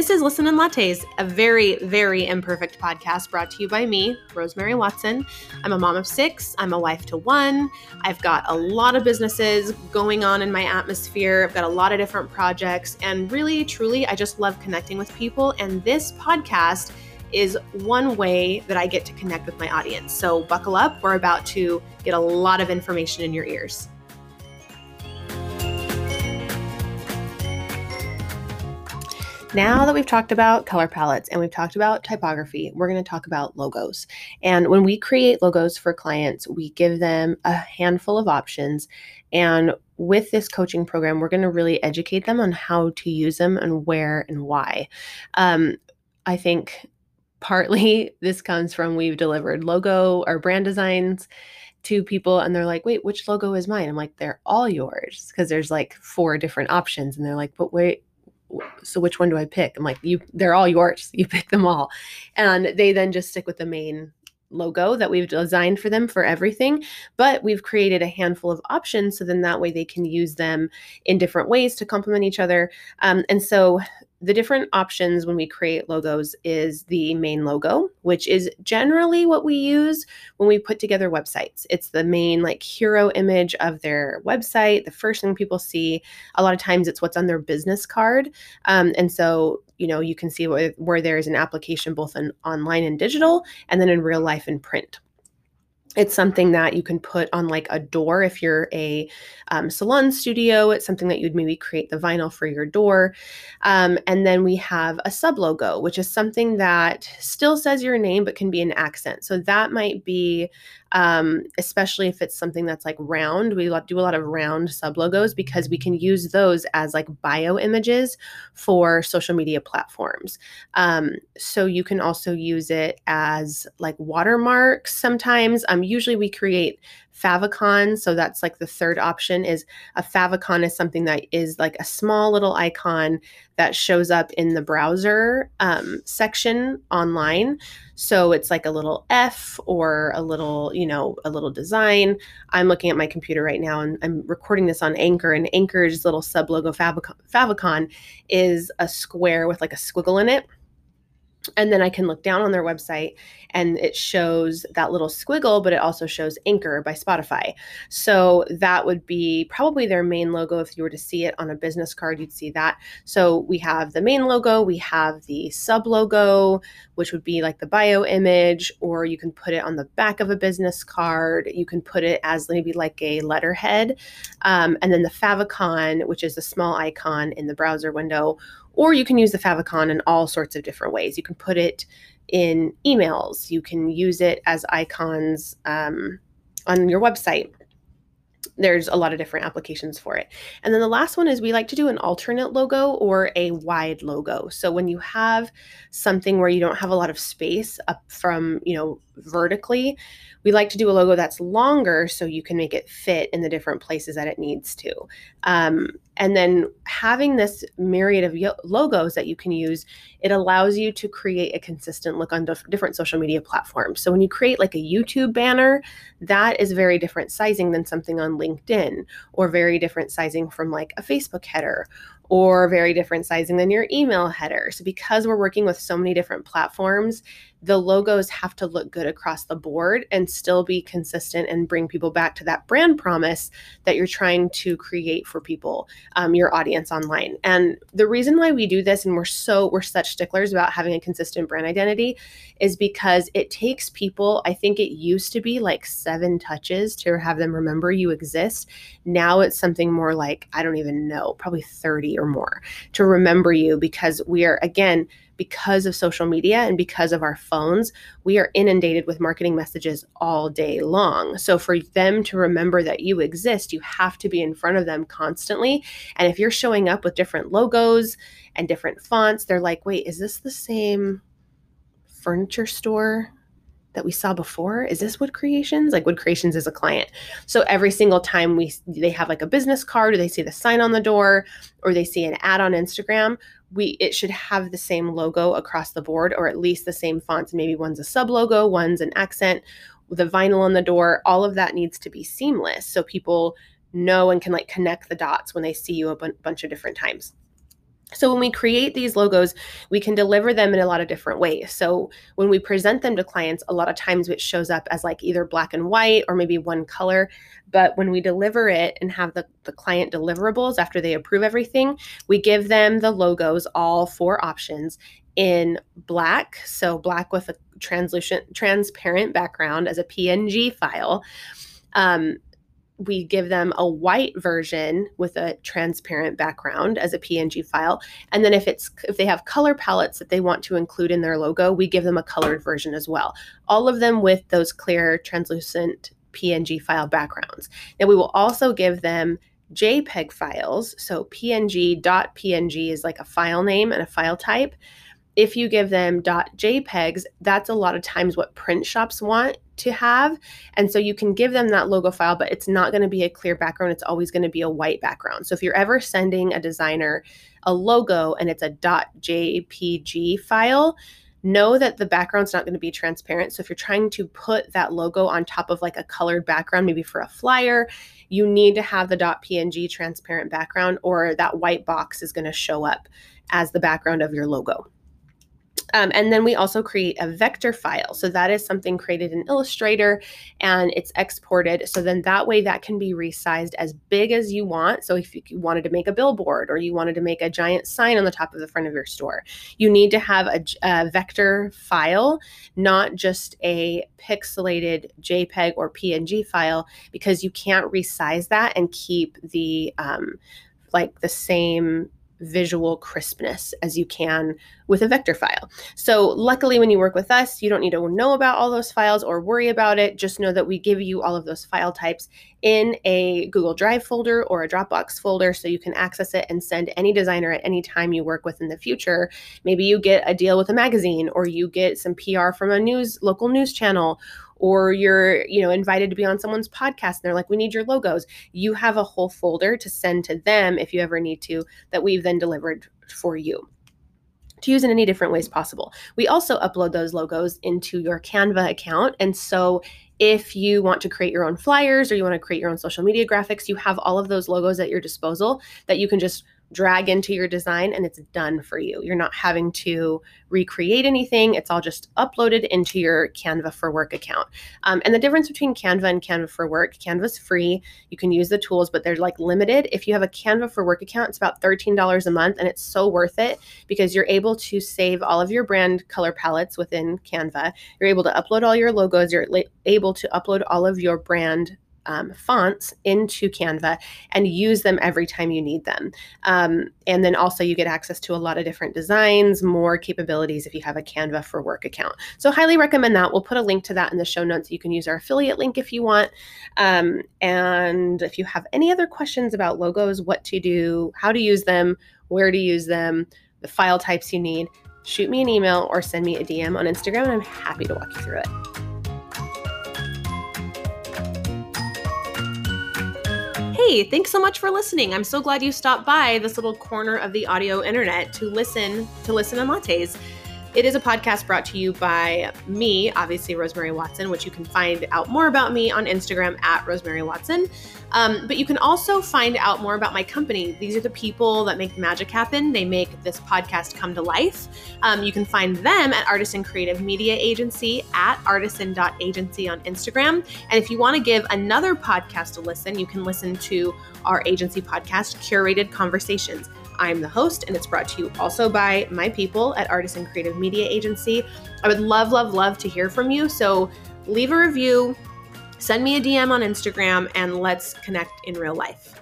This is Listen and Lattes, a very, very imperfect podcast brought to you by me, Rosemary Watson. I'm a mom of six, I'm a wife to one. I've got a lot of businesses going on in my atmosphere, I've got a lot of different projects, and really, truly, I just love connecting with people. And this podcast is one way that I get to connect with my audience. So buckle up, we're about to get a lot of information in your ears. Now that we've talked about color palettes and we've talked about typography, we're going to talk about logos. And when we create logos for clients, we give them a handful of options. And with this coaching program, we're going to really educate them on how to use them and where and why. Um, I think partly this comes from we've delivered logo or brand designs to people and they're like, wait, which logo is mine? I'm like, they're all yours because there's like four different options. And they're like, but wait, so which one do I pick? I'm like, you, they're all yours. You pick them all. And they then just stick with the main logo that we've designed for them for everything, but we've created a handful of options so then that way they can use them in different ways to complement each other. Um, and so the different options when we create logos is the main logo, which is generally what we use when we put together websites. It's the main like hero image of their website, the first thing people see. A lot of times it's what's on their business card. Um, and so, you know, you can see where, where there is an application both in online and digital and then in real life and print it's something that you can put on like a door if you're a um, salon studio. It's something that you'd maybe create the vinyl for your door. Um, and then we have a sub logo which is something that still says your name but can be an accent. So that might be um, especially if it's something that's like round. We do a lot of round sub logos because we can use those as like bio images for social media platforms. Um, so you can also use it as like watermarks sometimes. Um, usually we create favicon. So that's like the third option is a favicon is something that is like a small little icon that shows up in the browser um, section online. So it's like a little F or a little, you know, a little design. I'm looking at my computer right now and I'm recording this on Anchor, and Anchor's little sub logo favicon, favicon is a square with like a squiggle in it and then I can look down on their website and it shows that little squiggle, but it also shows Anchor by Spotify. So that would be probably their main logo. If you were to see it on a business card, you'd see that. So we have the main logo, we have the sub logo, which would be like the bio image, or you can put it on the back of a business card. You can put it as maybe like a letterhead. Um, and then the favicon, which is a small icon in the browser window or you can use the favicon in all sorts of different ways. You can put it in emails, you can use it as icons um, on your website. There's a lot of different applications for it. And then the last one is we like to do an alternate logo or a wide logo. So when you have something where you don't have a lot of space up from, you know, vertically, we like to do a logo that's longer so you can make it fit in the different places that it needs to. Um, and then having this myriad of yo- logos that you can use, it allows you to create a consistent look on dif- different social media platforms. So when you create like a YouTube banner, that is very different sizing than something on LinkedIn, or very different sizing from like a Facebook header or very different sizing than your email header. So, because we're working with so many different platforms, the logos have to look good across the board and still be consistent and bring people back to that brand promise that you're trying to create for people, um, your audience online. And the reason why we do this and we're so, we're such sticklers about having a consistent brand identity is because it takes people, I think it used to be like seven touches to have them remember you exist. Now it's something more like, I don't even know, probably 30 or more to remember you because we are, again, because of social media and because of our phones, we are inundated with marketing messages all day long. So, for them to remember that you exist, you have to be in front of them constantly. And if you're showing up with different logos and different fonts, they're like, wait, is this the same furniture store that we saw before is this wood creations like wood creations is a client so every single time we they have like a business card or they see the sign on the door or they see an ad on instagram we it should have the same logo across the board or at least the same fonts. Maybe one's a sub logo one's an accent the vinyl on the door all of that needs to be seamless so people know and can like connect the dots when they see you a b- bunch of different times So when we create these logos, we can deliver them in a lot of different ways. So when we present them to clients, a lot of times it shows up as like either black and white or maybe one color. But when we deliver it and have the, the client deliverables after they approve everything, we give them the logos, all four options in black. So black with a translucent, transparent background as a PNG file. Um, we give them a white version with a transparent background as a png file. And then if it's if they have color palettes that they want to include in their logo we give them a colored version as well. All of them with those clear translucent png file backgrounds. Now we will also give them jpeg files. So png dot png is like a file name and a file type if you give them .jpegs, that's a lot of times what print shops want to have. And so you can give them that logo file, but it's not going to be a clear background. It's always going to be a white background. So if you're ever sending a designer a logo and it's a .jpg file, know that the background's not going to be transparent. So if you're trying to put that logo on top of like a colored background, maybe for a flyer, you need to have the .png transparent background or that white box is going to show up as the background of your logo. Um, and then we also create a vector file. So that is something created in Illustrator and it's exported. So then that way that can be resized as big as you want. So if you wanted to make a billboard or you wanted to make a giant sign on the top of the front of your store, you need to have a, a vector file, not just a pixelated JPEG or PNG file, because you can't resize that and keep the um, like the same visual crispness as you can with a vector file. So, luckily, when you work with us, you don't need to know about all those files or worry about it. Just know that we give you all of those file types in a Google Drive folder or a Dropbox folder so you can access it and send any designer at any time you work with in the future. Maybe you get a deal with a magazine or you get some PR from a news local news channel or you're you know invited to be on someone's podcast and they're like we need your logos you have a whole folder to send to them if you ever need to that we've then delivered for you to use in any different ways possible. We also upload those logos into your Canva account. And so if you want to create your own flyers or you want to create your own social media graphics, you have all of those logos at your disposal that you can just drag into your design and it's done for you. You're not having to recreate anything. It's all just uploaded into your Canva for Work account. Um, and the difference between Canva and Canva for Work, Canva's free. You can use the tools, but they're like limited. If you have a Canva for Work account, it's about $13 a month and it's so worth it because you're able to save all of your brand color palettes within Canva. You're able to upload all your logos. You're able to upload all of your brand um, fonts into Canva and use them every time you need them. Um, and then also, you get access to a lot of different designs, more capabilities if you have a Canva for Work account. So, highly recommend that. We'll put a link to that in the show notes. You can use our affiliate link if you want. Um, and if you have any other questions about logos, what to do, how to use them, where to use them, the file types you need, shoot me an email or send me a DM on Instagram, and I'm happy to walk you through it. Hey, thanks so much for listening. I'm so glad you stopped by this little corner of the audio internet to listen to Listen and Lattes. It is a podcast brought to you by me, obviously, Rosemary Watson, which you can find out more about me on Instagram at Rosemary Watson. Um, but you can also find out more about my company. These are the people that make the magic happen. They make this podcast come to life. Um, you can find them at Artisan Creative Media Agency at artisan.agency on Instagram. And if you want to give another podcast a listen, you can listen to our agency podcast, Curated Conversations. I'm the host, and it's brought to you also by my people at Artisan Creative Media Agency. I would love, love, love to hear from you. So leave a review, send me a DM on Instagram, and let's connect in real life.